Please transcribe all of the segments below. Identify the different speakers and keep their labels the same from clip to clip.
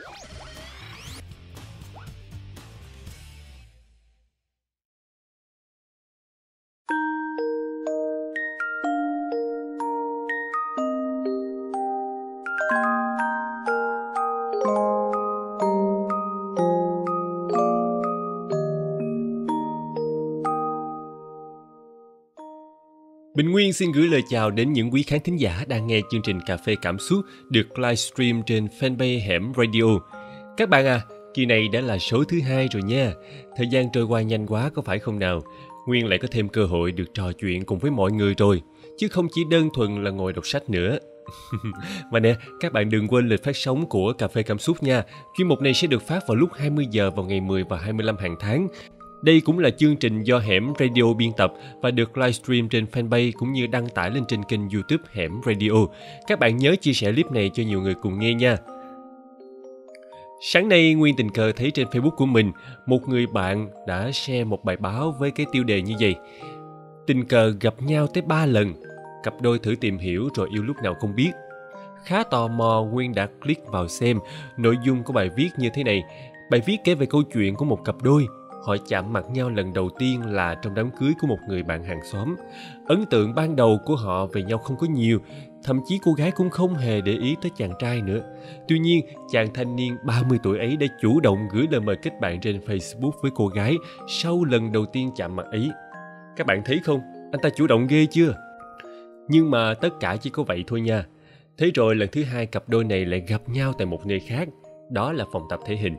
Speaker 1: you Bình Nguyên xin gửi lời chào đến những quý khán thính giả đang nghe chương trình Cà phê Cảm xúc được livestream trên fanpage Hẻm Radio. Các bạn à, kỳ này đã là số thứ hai rồi nha. Thời gian trôi qua nhanh quá có phải không nào? Nguyên lại có thêm cơ hội được trò chuyện cùng với mọi người rồi, chứ không chỉ đơn thuần là ngồi đọc sách nữa. Và nè, các bạn đừng quên lịch phát sóng của Cà phê Cảm xúc nha. Chuyên mục này sẽ được phát vào lúc 20 giờ vào ngày 10 và 25 hàng tháng đây cũng là chương trình do Hẻm Radio biên tập và được livestream trên fanpage cũng như đăng tải lên trên kênh YouTube Hẻm Radio. Các bạn nhớ chia sẻ clip này cho nhiều người cùng nghe nha. Sáng nay Nguyên tình cờ thấy trên Facebook của mình, một người bạn đã share một bài báo với cái tiêu đề như vậy. Tình cờ gặp nhau tới 3 lần, cặp đôi thử tìm hiểu rồi yêu lúc nào không biết. Khá tò mò Nguyên đã click vào xem nội dung của bài viết như thế này. Bài viết kể về câu chuyện của một cặp đôi họ chạm mặt nhau lần đầu tiên là trong đám cưới của một người bạn hàng xóm. Ấn tượng ban đầu của họ về nhau không có nhiều, thậm chí cô gái cũng không hề để ý tới chàng trai nữa. Tuy nhiên, chàng thanh niên 30 tuổi ấy đã chủ động gửi lời mời kết bạn trên Facebook với cô gái sau lần đầu tiên chạm mặt ấy. Các bạn thấy không? Anh ta chủ động ghê chưa? Nhưng mà tất cả chỉ có vậy thôi nha. Thế rồi lần thứ hai cặp đôi này lại gặp nhau tại một nơi khác, đó là phòng tập thể hình.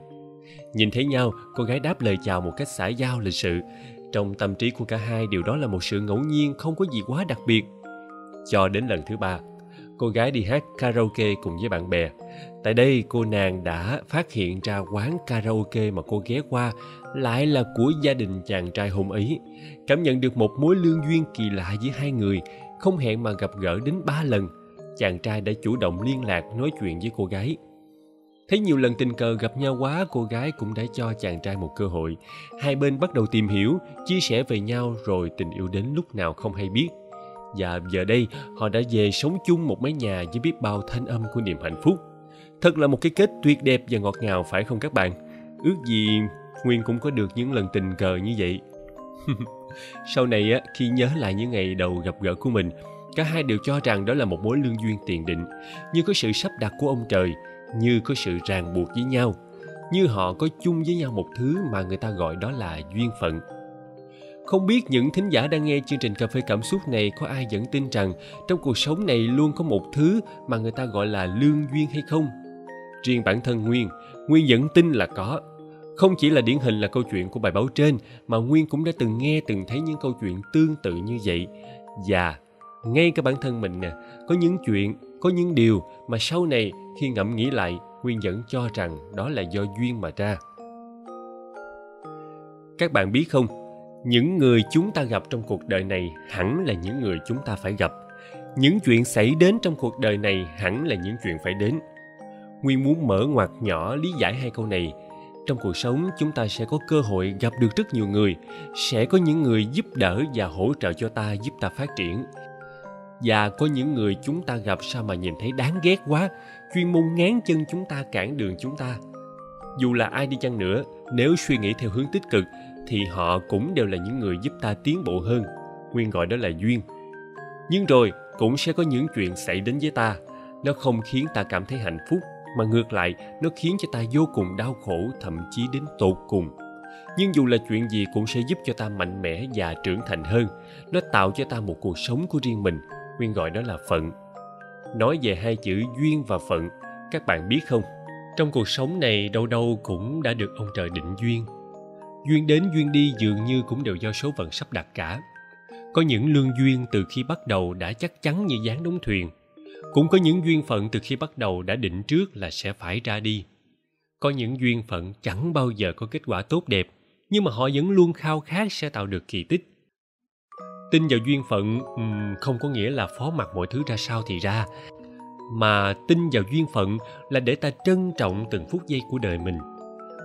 Speaker 1: Nhìn thấy nhau, cô gái đáp lời chào một cách xã giao lịch sự. Trong tâm trí của cả hai điều đó là một sự ngẫu nhiên không có gì quá đặc biệt. Cho đến lần thứ ba, cô gái đi hát karaoke cùng với bạn bè. Tại đây cô nàng đã phát hiện ra quán karaoke mà cô ghé qua lại là của gia đình chàng trai hôm ấy. Cảm nhận được một mối lương duyên kỳ lạ giữa hai người, không hẹn mà gặp gỡ đến ba lần. Chàng trai đã chủ động liên lạc nói chuyện với cô gái. Thấy nhiều lần tình cờ gặp nhau quá, cô gái cũng đã cho chàng trai một cơ hội. Hai bên bắt đầu tìm hiểu, chia sẻ về nhau rồi tình yêu đến lúc nào không hay biết. Và giờ đây, họ đã về sống chung một mái nhà với biết bao thanh âm của niềm hạnh phúc. Thật là một cái kết tuyệt đẹp và ngọt ngào phải không các bạn? Ước gì Nguyên cũng có được những lần tình cờ như vậy. Sau này á, khi nhớ lại những ngày đầu gặp gỡ của mình, cả hai đều cho rằng đó là một mối lương duyên tiền định, như có sự sắp đặt của ông trời – như có sự ràng buộc với nhau, như họ có chung với nhau một thứ mà người ta gọi đó là duyên phận. Không biết những thính giả đang nghe chương trình cà phê cảm xúc này có ai vẫn tin rằng trong cuộc sống này luôn có một thứ mà người ta gọi là lương duyên hay không? Riêng bản thân nguyên nguyên vẫn tin là có. Không chỉ là điển hình là câu chuyện của bài báo trên, mà nguyên cũng đã từng nghe, từng thấy những câu chuyện tương tự như vậy. Và ngay cả bản thân mình nè, có những chuyện có những điều mà sau này khi ngẫm nghĩ lại, nguyên vẫn cho rằng đó là do duyên mà ra. Các bạn biết không? Những người chúng ta gặp trong cuộc đời này hẳn là những người chúng ta phải gặp. Những chuyện xảy đến trong cuộc đời này hẳn là những chuyện phải đến. Nguyên muốn mở ngoặt nhỏ lý giải hai câu này. Trong cuộc sống, chúng ta sẽ có cơ hội gặp được rất nhiều người, sẽ có những người giúp đỡ và hỗ trợ cho ta, giúp ta phát triển và có những người chúng ta gặp sao mà nhìn thấy đáng ghét quá. Chuyên môn ngán chân chúng ta, cản đường chúng ta. Dù là ai đi chăng nữa, nếu suy nghĩ theo hướng tích cực, thì họ cũng đều là những người giúp ta tiến bộ hơn. Nguyên gọi đó là duyên. Nhưng rồi, cũng sẽ có những chuyện xảy đến với ta. Nó không khiến ta cảm thấy hạnh phúc, mà ngược lại, nó khiến cho ta vô cùng đau khổ, thậm chí đến tột cùng. Nhưng dù là chuyện gì cũng sẽ giúp cho ta mạnh mẽ và trưởng thành hơn. Nó tạo cho ta một cuộc sống của riêng mình nguyên gọi đó là phận. Nói về hai chữ duyên và phận, các bạn biết không? Trong cuộc sống này, đâu đâu cũng đã được ông trời định duyên. Duyên đến duyên đi dường như cũng đều do số phận sắp đặt cả. Có những lương duyên từ khi bắt đầu đã chắc chắn như dáng đóng thuyền. Cũng có những duyên phận từ khi bắt đầu đã định trước là sẽ phải ra đi. Có những duyên phận chẳng bao giờ có kết quả tốt đẹp, nhưng mà họ vẫn luôn khao khát sẽ tạo được kỳ tích tin vào duyên phận ừ, không có nghĩa là phó mặc mọi thứ ra sao thì ra. Mà tin vào duyên phận là để ta trân trọng từng phút giây của đời mình.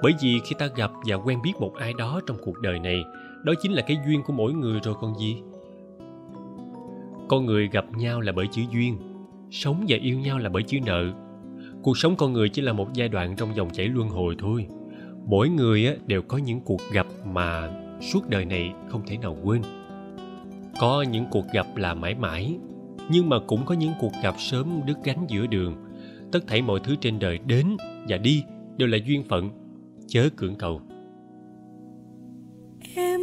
Speaker 1: Bởi vì khi ta gặp và quen biết một ai đó trong cuộc đời này đó chính là cái duyên của mỗi người rồi còn gì. Con người gặp nhau là bởi chữ duyên sống và yêu nhau là bởi chữ nợ. Cuộc sống con người chỉ là một giai đoạn trong dòng chảy luân hồi thôi. Mỗi người á, đều có những cuộc gặp mà suốt đời này không thể nào quên có những cuộc gặp là mãi mãi, nhưng mà cũng có những cuộc gặp sớm đứt gánh giữa đường. Tất thảy mọi thứ trên đời đến và đi đều là duyên phận, chớ cưỡng cầu.
Speaker 2: Em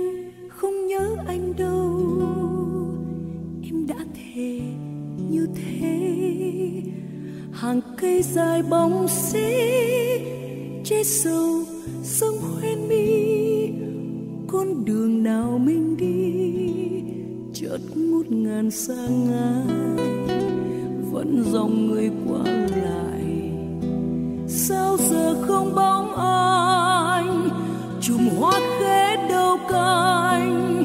Speaker 2: không nhớ anh đâu, em đã thề như thế. Hàng cây dài bóng xế, che sâu sông hoen mi. Con đường nào mình đi chợt ngút ngàn xa ngái vẫn dòng người qua lại. Sao giờ không bóng anh chùm hoa khế đầu cánh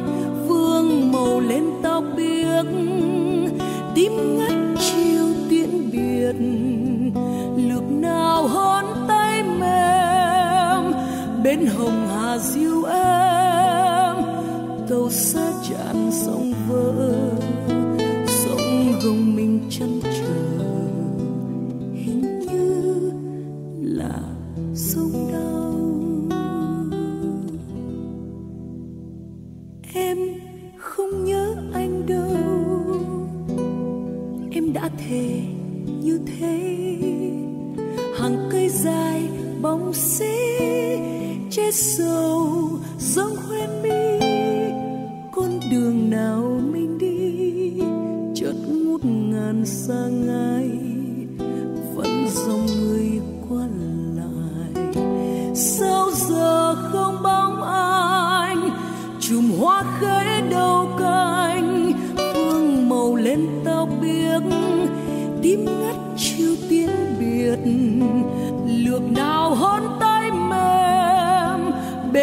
Speaker 2: vương màu lên tóc biếc. Tím ngắt chiều tiễn biệt. Lực nào hôn tay mềm? Bên hồng hà diêu em. Tàu xa tràn sông bóng xế chết sầu dâng khoe mi con đường nào.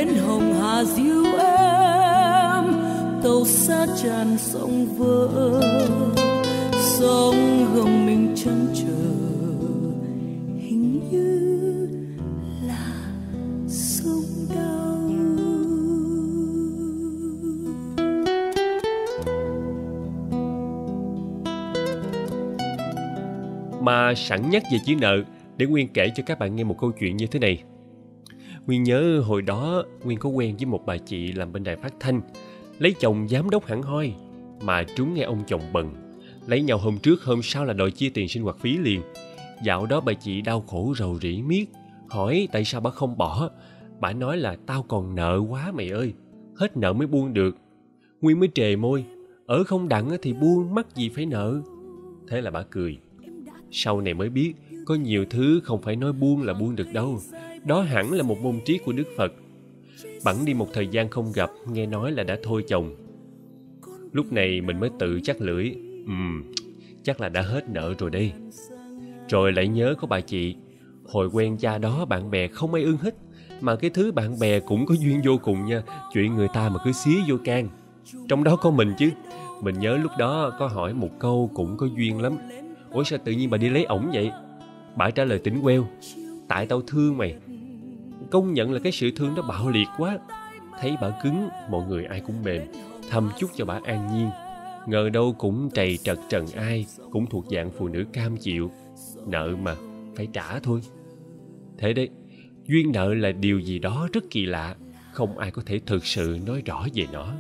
Speaker 2: Bến hồng hà diêu em. Tàu xa tràn sông vỡ sông gồng mình chân chờ hình như là sông đau.
Speaker 1: Mà sẵn nhắc về chữ nợ, để nguyên kể cho các bạn nghe một câu chuyện như thế này nguyên nhớ hồi đó nguyên có quen với một bà chị làm bên đài phát thanh. Lấy chồng giám đốc hẳn hoi, mà trúng nghe ông chồng bần lấy nhau hôm trước, hôm sau là đòi chia tiền sinh hoạt phí liền. Dạo đó bà chị đau khổ rầu rĩ miết. Hỏi, tại sao bà không bỏ? Bà nói là, tao còn nợ quá mày ơi, hết nợ mới buông được. Nguyên mới trề môi, ở không đặng thì buông, mắc gì phải nợ. Thế là bà cười. Sau này mới biết, có nhiều thứ không phải nói buông là buông được đâu đó hẳn là một môn trí của đức phật. Bẵng đi một thời gian không gặp, nghe nói là đã thôi chồng. Lúc này mình mới tự chắc lưỡi, ừm, chắc là đã hết nợ rồi đây. Rồi lại nhớ có bà chị, hồi quen cha đó bạn bè không ai ưng hết, mà cái thứ bạn bè cũng có duyên vô cùng nha, chuyện người ta mà cứ xía vô can. Trong đó có mình chứ. Mình nhớ lúc đó có hỏi một câu cũng có duyên lắm. Ủa sao tự nhiên bà đi lấy ổng vậy? Bà trả lời tỉnh queo, tại tao thương mày công nhận là cái sự thương đó bạo liệt quá. Thấy bà cứng, mọi người ai cũng mềm. Thầm chúc cho bà an nhiên. Ngờ đâu cũng trầy trật trần ai, cũng thuộc dạng phụ nữ cam chịu. Nợ mà, phải trả thôi. Thế đấy, duyên nợ là điều gì đó rất kỳ lạ. Không ai có thể thực sự nói rõ về nó.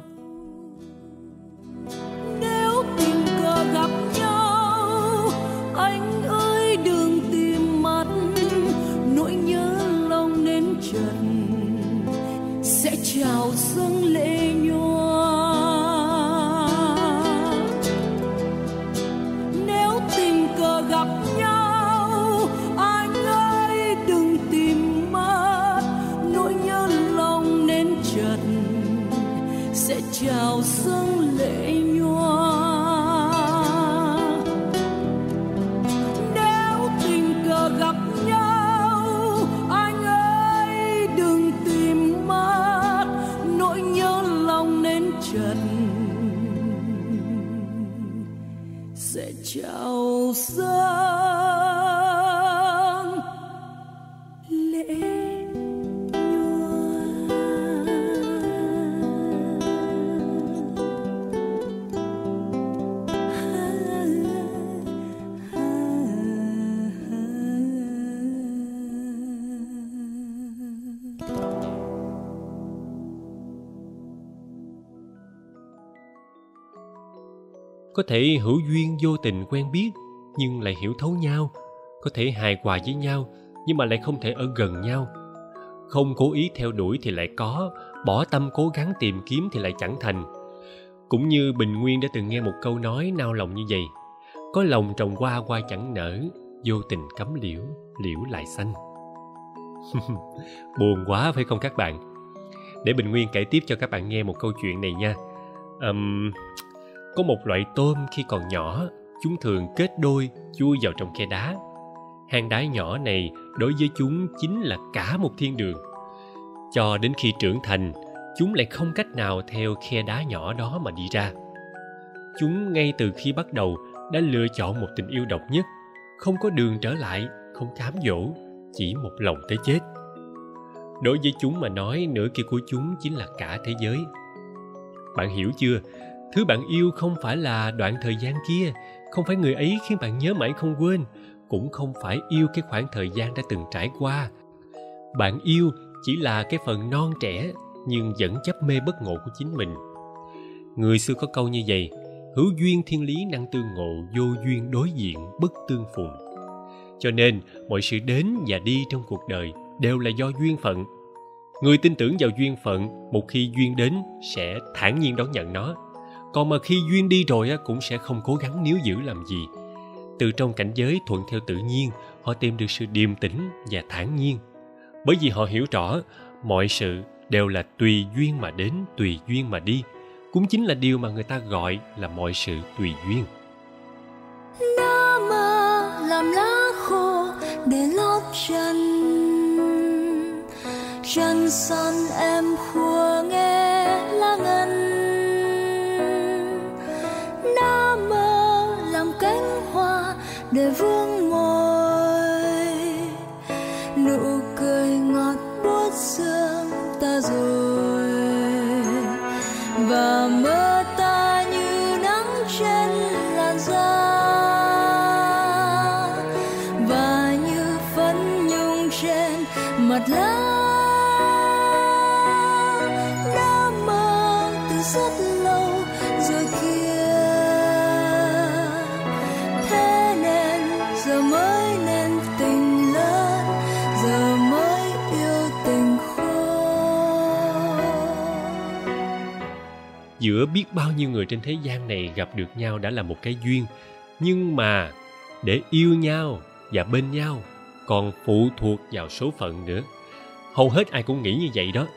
Speaker 2: Trào dâng lệ nhòa. Nếu tình cờ gặp nhau anh ơi đừng tìm mơ. Nỗi nhớ lòng nên trần, sẽ trào dâng lệ nhòa
Speaker 1: có thể hữu duyên vô tình quen biết nhưng lại hiểu thấu nhau. Có thể hài hòa với nhau nhưng mà lại không thể ở gần nhau. Không cố ý theo đuổi thì lại có bỏ tâm cố gắng tìm kiếm thì lại chẳng thành. Cũng như bình nguyên đã từng nghe một câu nói nao lòng như vậy có lòng trồng hoa hoa chẳng nở vô tình cắm liễu liễu lại xanh. Buồn quá phải không các bạn? Để bình nguyên kể tiếp cho các bạn nghe một câu chuyện này nha. Um, có một loại tôm khi còn nhỏ, chúng thường kết đôi, chui vào trong khe đá. Hang đá nhỏ này đối với chúng chính là cả một thiên đường. Cho đến khi trưởng thành, chúng lại không cách nào theo khe đá nhỏ đó mà đi ra. Chúng ngay từ khi bắt đầu đã lựa chọn một tình yêu độc nhất, không có đường trở lại, không cám dỗ, chỉ một lòng tới chết. Đối với chúng mà nói, nửa kia của chúng chính là cả thế giới. Bạn hiểu chưa? Thứ bạn yêu không phải là đoạn thời gian kia, không phải người ấy khiến bạn nhớ mãi không quên, cũng không phải yêu cái khoảng thời gian đã từng trải qua. Bạn yêu chỉ là cái phần non trẻ nhưng vẫn chấp mê bất ngộ của chính mình. Người xưa có câu như vậy, hữu duyên thiên lý năng tương ngộ, vô duyên đối diện bất tương phùng. Cho nên, mọi sự đến và đi trong cuộc đời đều là do duyên phận. Người tin tưởng vào duyên phận, một khi duyên đến sẽ thản nhiên đón nhận nó còn mà khi duyên đi rồi cũng sẽ không cố gắng níu giữ làm gì. Từ trong cảnh giới thuận theo tự nhiên, họ tìm được sự điềm tĩnh và thản nhiên. Bởi vì họ hiểu rõ, mọi sự đều là tùy duyên mà đến, tùy duyên mà đi. Cũng chính là điều mà người ta gọi là mọi sự tùy duyên.
Speaker 2: Nam làm lá khô để lót chân. Chân son em khua nghe
Speaker 1: giữa biết bao nhiêu người trên thế gian này gặp được nhau đã là một cái duyên. Nhưng mà để yêu nhau và bên nhau còn phụ thuộc vào số phận nữa. Hầu hết ai cũng nghĩ như vậy đó.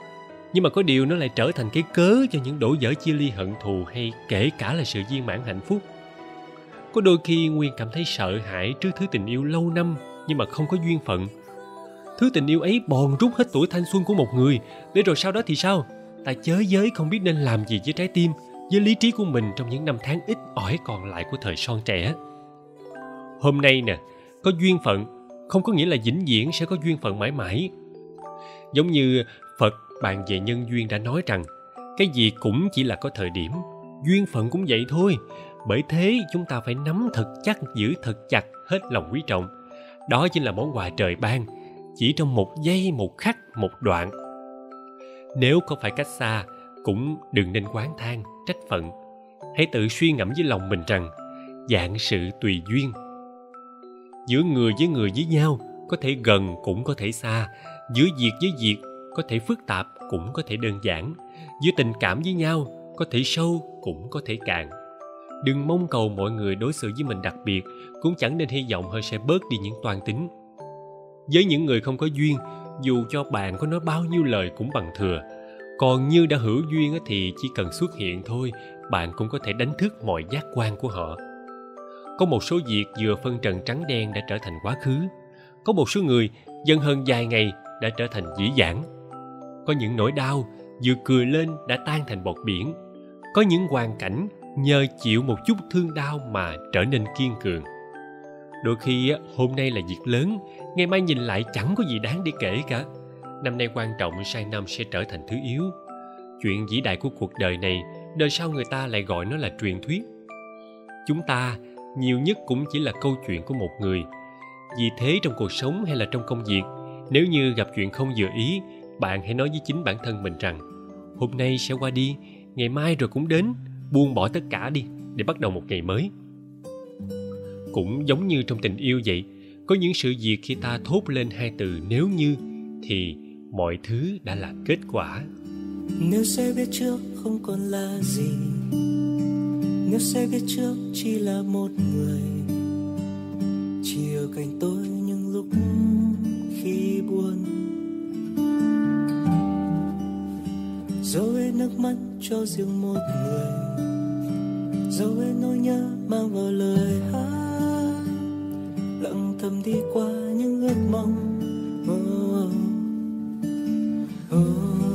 Speaker 1: Nhưng mà có điều nó lại trở thành cái cớ cho những đổ vỡ chia ly hận thù hay kể cả là sự viên mãn hạnh phúc. Có đôi khi nguyên cảm thấy sợ hãi trước thứ tình yêu lâu năm nhưng mà không có duyên phận. Thứ tình yêu ấy bòn rút hết tuổi thanh xuân của một người, để rồi sau đó thì sao? Ta chớ giới không biết nên làm gì với trái tim, với lý trí của mình trong những năm tháng ít ỏi còn lại của thời son trẻ. Hôm nay nè, có duyên phận, không có nghĩa là vĩnh viễn sẽ có duyên phận mãi mãi. Giống như phật bàn về nhân duyên đã nói rằng, cái gì cũng chỉ là có thời điểm, duyên phận cũng vậy thôi. Bởi thế chúng ta phải nắm thật chắc, giữ thật chặt hết lòng quý trọng. Đó chính là món quà trời ban, chỉ trong một giây, một khắc, một đoạn nếu có phải cách xa, cũng đừng nên quán than trách phận. Hãy tự suy ngẫm với lòng mình rằng, dạng sự tùy duyên. Giữa người với người với nhau, có thể gần cũng có thể xa. Giữa việc với việc, có thể phức tạp cũng có thể đơn giản. Giữa tình cảm với nhau, có thể sâu cũng có thể cạn. Đừng mong cầu mọi người đối xử với mình đặc biệt, cũng chẳng nên hy vọng họ sẽ bớt đi những toan tính. Với những người không có duyên dù cho bạn có nói bao nhiêu lời cũng bằng thừa, còn như đã hữu duyên thì chỉ cần xuất hiện thôi, bạn cũng có thể đánh thức mọi giác quan của họ. Có một số việc vừa phân trần trắng đen đã trở thành quá khứ. Có một số người dần hơn vài ngày đã trở thành dĩ dãn. Có những nỗi đau vừa cười lên đã tan thành bọt biển. Có những hoàn cảnh nhờ chịu một chút thương đau mà trở nên kiên cường đôi khi hôm nay là việc lớn, ngày mai nhìn lại chẳng có gì đáng để kể cả. Năm nay quan trọng sang năm sẽ trở thành thứ yếu. Chuyện vĩ đại của cuộc đời này, đời sau người ta lại gọi nó là truyền thuyết. Chúng ta, nhiều nhất cũng chỉ là câu chuyện của một người. Vì thế trong cuộc sống hay là trong công việc, nếu như gặp chuyện không vừa ý, bạn hãy nói với chính bản thân mình rằng, hôm nay sẽ qua đi, ngày mai rồi cũng đến, buông bỏ tất cả đi, để bắt đầu một ngày mới cũng giống như trong tình yêu vậy. Có những sự việc khi ta thốt lên hai từ nếu như, thì mọi thứ đã là kết quả.
Speaker 3: Nếu sẽ biết trước không còn là gì. Nếu sẽ biết trước chỉ là một người. Chỉ ở cạnh tôi những lúc khi buồn. Dấu hết nước mắt cho riêng một người. Dấu hết nỗi nhớ mang vào lời hát thầm đi qua những ước mong oh, oh, oh.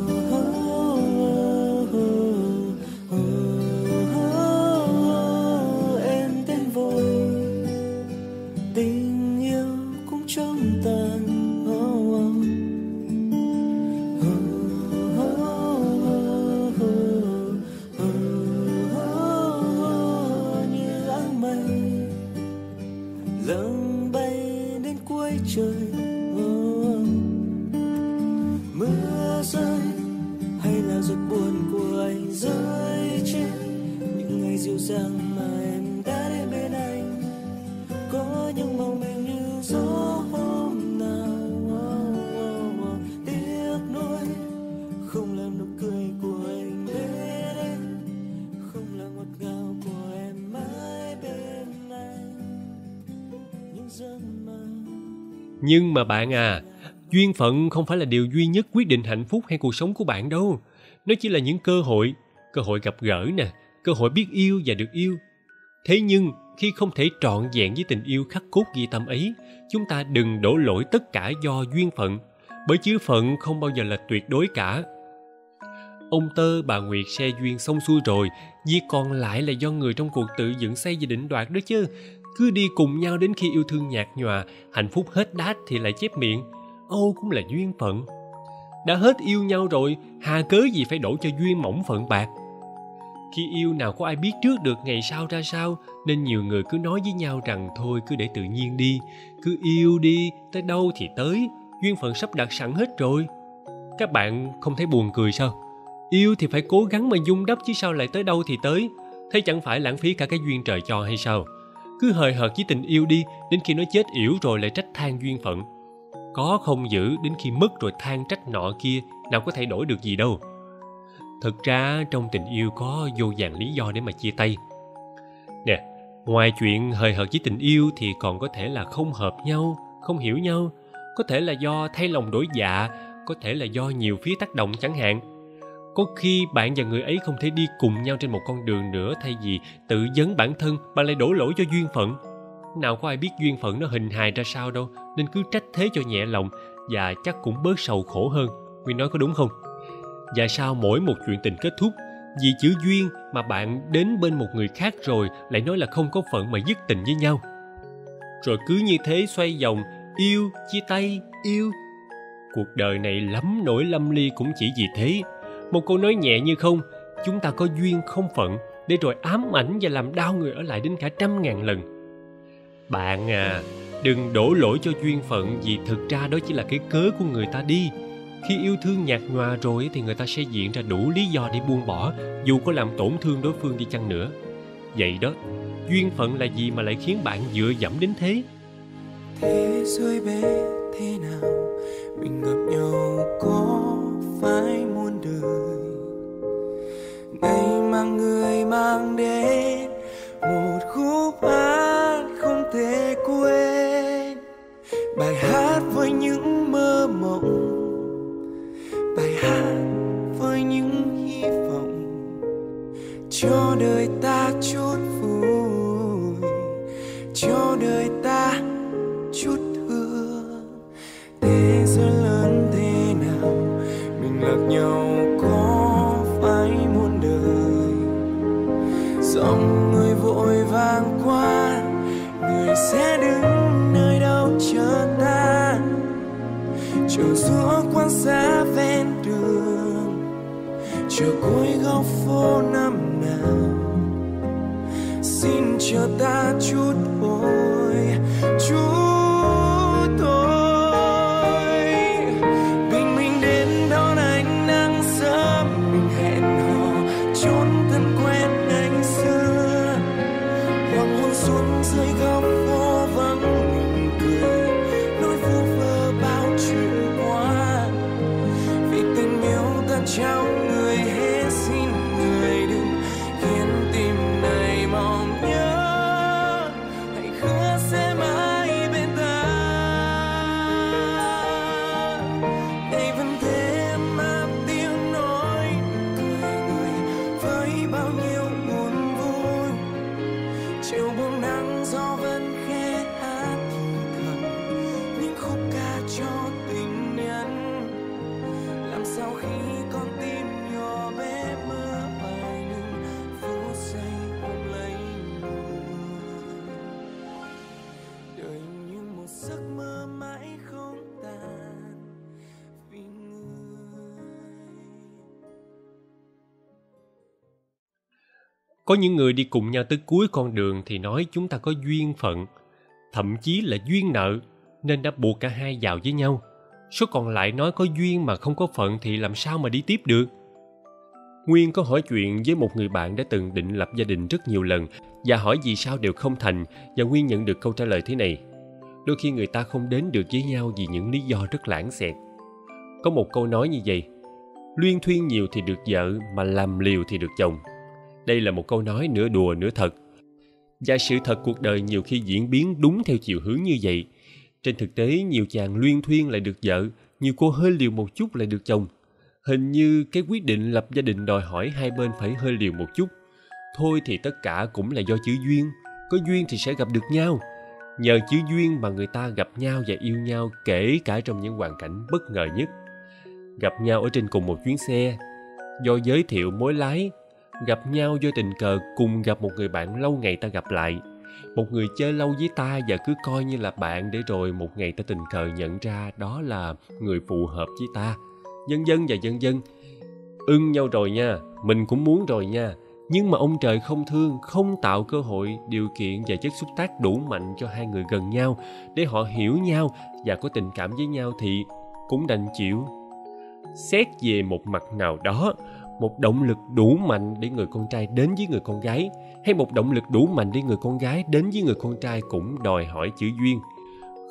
Speaker 1: Nhưng mà bạn à duyên phận không phải là điều duy nhất quyết định hạnh phúc hay cuộc sống của bạn đâu. Nó chỉ là những cơ hội cơ hội gặp gỡ nè, cơ hội biết yêu và được yêu. Thế nhưng, khi không thể trọn vẹn với tình yêu khắc cốt ghi tâm ấy, chúng ta đừng đổ lỗi tất cả do duyên phận, bởi chứ phận không bao giờ là tuyệt đối cả. Ông tơ, bà nguyệt xe duyên xong xuôi rồi việc còn lại là do người trong cuộc tự dựng xây và định đoạt đó chứ cứ đi cùng nhau đến khi yêu thương nhạt nhòa, hạnh phúc hết đát thì lại chép miệng. Âu cũng là duyên phận. Đã hết yêu nhau rồi, hà cớ gì phải đổ cho duyên mỏng phận bạc? Khi yêu nào có ai biết trước được ngày sau ra sao, nên nhiều người cứ nói với nhau rằng thôi cứ để tự nhiên đi. Cứ yêu đi, tới đâu thì tới, duyên phận sắp đặt sẵn hết rồi. Các bạn không thấy buồn cười sao? Yêu thì phải cố gắng mà dung đắp chứ sao lại tới đâu thì tới? Thế chẳng phải lãng phí cả cái duyên trời cho hay sao? Cứ hời hợt với tình yêu đi, đến khi nó chết yểu rồi lại trách than duyên phận. Có không giữ, đến khi mất rồi than trách nọ kia, nào có thay đổi được gì đâu. Thực ra, trong tình yêu có vô vàng lý do để mà chia tay. Nè, ngoài chuyện hời hợt với tình yêu thì còn có thể là không hợp nhau, không hiểu nhau. Có thể là do thay lòng đổi dạ có thể là do nhiều phía tác động chẳng hạn có khi bạn và người ấy không thể đi cùng nhau trên một con đường nữa thay vì tự dấn bản thân bạn lại đổ lỗi cho duyên phận. Nào có ai biết duyên phận nó hình hài ra sao đâu, nên cứ trách thế cho nhẹ lòng và chắc cũng bớt sầu khổ hơn. Nguyên nói có đúng không? Và sao mỗi một chuyện tình kết thúc, vì chữ duyên mà bạn đến bên một người khác rồi lại nói là không có phận mà dứt tình với nhau. Rồi cứ như thế xoay vòng, yêu chia tay, yêu. Cuộc đời này lắm nỗi lâm ly cũng chỉ vì thế một câu nói nhẹ như không, chúng ta có duyên không phận để rồi ám ảnh và làm đau người ở lại đến cả trăm ngàn lần. Bạn à đừng đổ lỗi cho duyên phận vì thực ra đó chỉ là cái cớ của người ta đi. Khi yêu thương nhạt nhòa rồi thì người ta sẽ diện ra đủ lý do để buông bỏ, dù có làm tổn thương đối phương đi chăng nữa. Vậy đó, duyên phận là gì mà lại khiến bạn dựa dẫm đến thế?
Speaker 3: Thế giới bé thế nào? Mình gặp nhau có phải muôn đời. Ngày mà người mang đến, một khúc hát không thể quên. Bài hát với những mơ mộng, bài hát với những hy vọng. Cho đời ta chút vui, cho đời ta chút xa ven đường. Chờ cuối góc phố năm nào xin chờ ta chút
Speaker 1: có những người đi cùng nhau tới cuối con đường thì nói chúng ta có duyên phận, thậm chí là duyên nợ, nên đã buộc cả hai vào với nhau. Số còn lại nói có duyên mà không có phận thì làm sao mà đi tiếp được? Nguyên có hỏi chuyện với một người bạn đã từng định lập gia đình rất nhiều lần và hỏi vì sao đều không thành và nguyên nhận được câu trả lời thế này. Đôi khi người ta không đến được với nhau vì những lý do rất lãng xẹt. Có một câu nói như vậy, luyên thuyên nhiều thì được vợ mà làm liều thì được chồng đây là một câu nói nửa đùa nửa thật. Và sự thật cuộc đời nhiều khi diễn biến đúng theo chiều hướng như vậy, trên thực tế nhiều chàng luyên thuyên lại được vợ, nhiều cô hơi liều một chút lại được chồng. Hình như cái quyết định lập gia đình đòi hỏi hai bên phải hơi liều một chút. Thôi thì tất cả cũng là do chữ duyên, có duyên thì sẽ gặp được nhau. Nhờ chữ duyên mà người ta gặp nhau và yêu nhau kể cả trong những hoàn cảnh bất ngờ nhất. Gặp nhau ở trên cùng một chuyến xe, do giới thiệu mối lái gặp nhau do tình cờ cùng gặp một người bạn lâu ngày ta gặp lại. Một người chơi lâu với ta và cứ coi như là bạn để rồi một ngày ta tình cờ nhận ra đó là người phù hợp với ta. Dân dân và dân dân ưng nhau rồi nha, mình cũng muốn rồi nha. Nhưng mà ông trời không thương, không tạo cơ hội, điều kiện và chất xúc tác đủ mạnh cho hai người gần nhau để họ hiểu nhau và có tình cảm với nhau thì cũng đành chịu. Xét về một mặt nào đó một động lực đủ mạnh để người con trai đến với người con gái, hay một động lực đủ mạnh để người con gái đến với người con trai cũng đòi hỏi chữ duyên.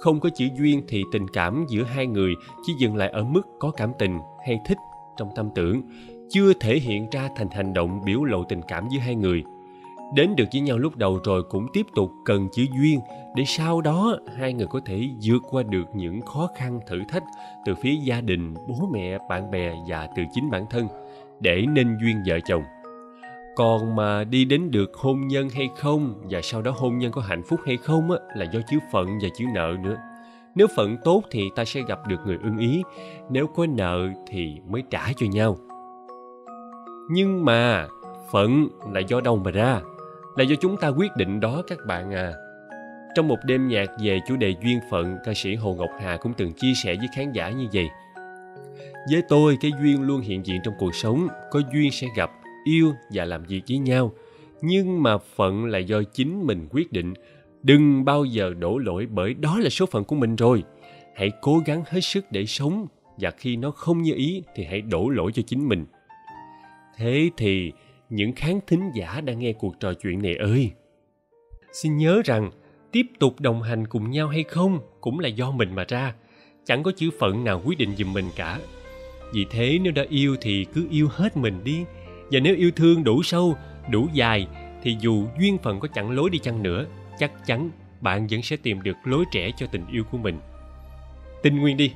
Speaker 1: Không có chữ duyên thì tình cảm giữa hai người chỉ dừng lại ở mức có cảm tình hay thích trong tâm tưởng, chưa thể hiện ra thành hành động biểu lộ tình cảm giữa hai người. Đến được với nhau lúc đầu rồi cũng tiếp tục cần chữ duyên để sau đó hai người có thể vượt qua được những khó khăn thử thách từ phía gia đình, bố mẹ, bạn bè và từ chính bản thân để nên duyên vợ chồng. Còn mà đi đến được hôn nhân hay không và sau đó hôn nhân có hạnh phúc hay không á, là do chữ phận và chữ nợ nữa. Nếu phận tốt thì ta sẽ gặp được người ưng ý nếu có nợ thì mới trả cho nhau. Nhưng mà phận là do đâu mà ra? Là do chúng ta quyết định đó các bạn à. Trong một đêm nhạc về chủ đề duyên phận ca sĩ hồ ngọc hà cũng từng chia sẻ với khán giả như vậy với tôi, cái duyên luôn hiện diện trong cuộc sống, có duyên sẽ gặp, yêu và làm việc với nhau. Nhưng mà phận là do chính mình quyết định. Đừng bao giờ đổ lỗi bởi đó là số phận của mình rồi. Hãy cố gắng hết sức để sống, và khi nó không như ý thì hãy đổ lỗi cho chính mình. Thế thì những khán thính giả đang nghe cuộc trò chuyện này ơi, xin nhớ rằng tiếp tục đồng hành cùng nhau hay không cũng là do mình mà ra. Chẳng có chữ phận nào quyết định giùm mình cả vì thế nếu đã yêu thì cứ yêu hết mình đi. Và nếu yêu thương đủ sâu, đủ dài, thì dù duyên phận có chẳng lối đi chăng nữa, chắc chắn bạn vẫn sẽ tìm được lối trẻ cho tình yêu của mình. Tin nguyên đi,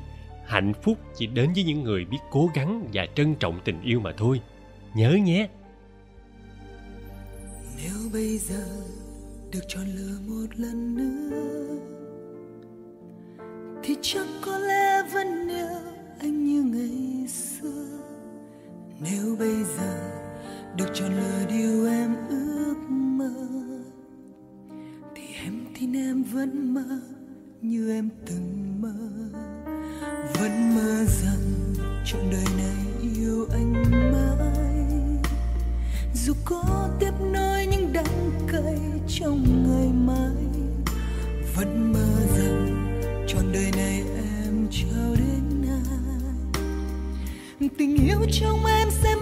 Speaker 1: hạnh phúc chỉ đến với những người biết cố gắng và trân trọng tình yêu mà thôi. Nhớ nhé!
Speaker 4: Nếu bây giờ được chọn lựa một lần nữa, thì chắc có lẽ vẫn yêu anh như ngày xưa. Nếu bây giờ được chọn lựa điều em ước mơ, thì em tin em vẫn mơ như em từng mơ. Vẫn mơ rằng trọn đời này yêu anh mãi. Dù có tiếp nối những đắng cay trong ngày mai, vẫn mơ rằng trọn đời này em trao tình yêu trong em sẽ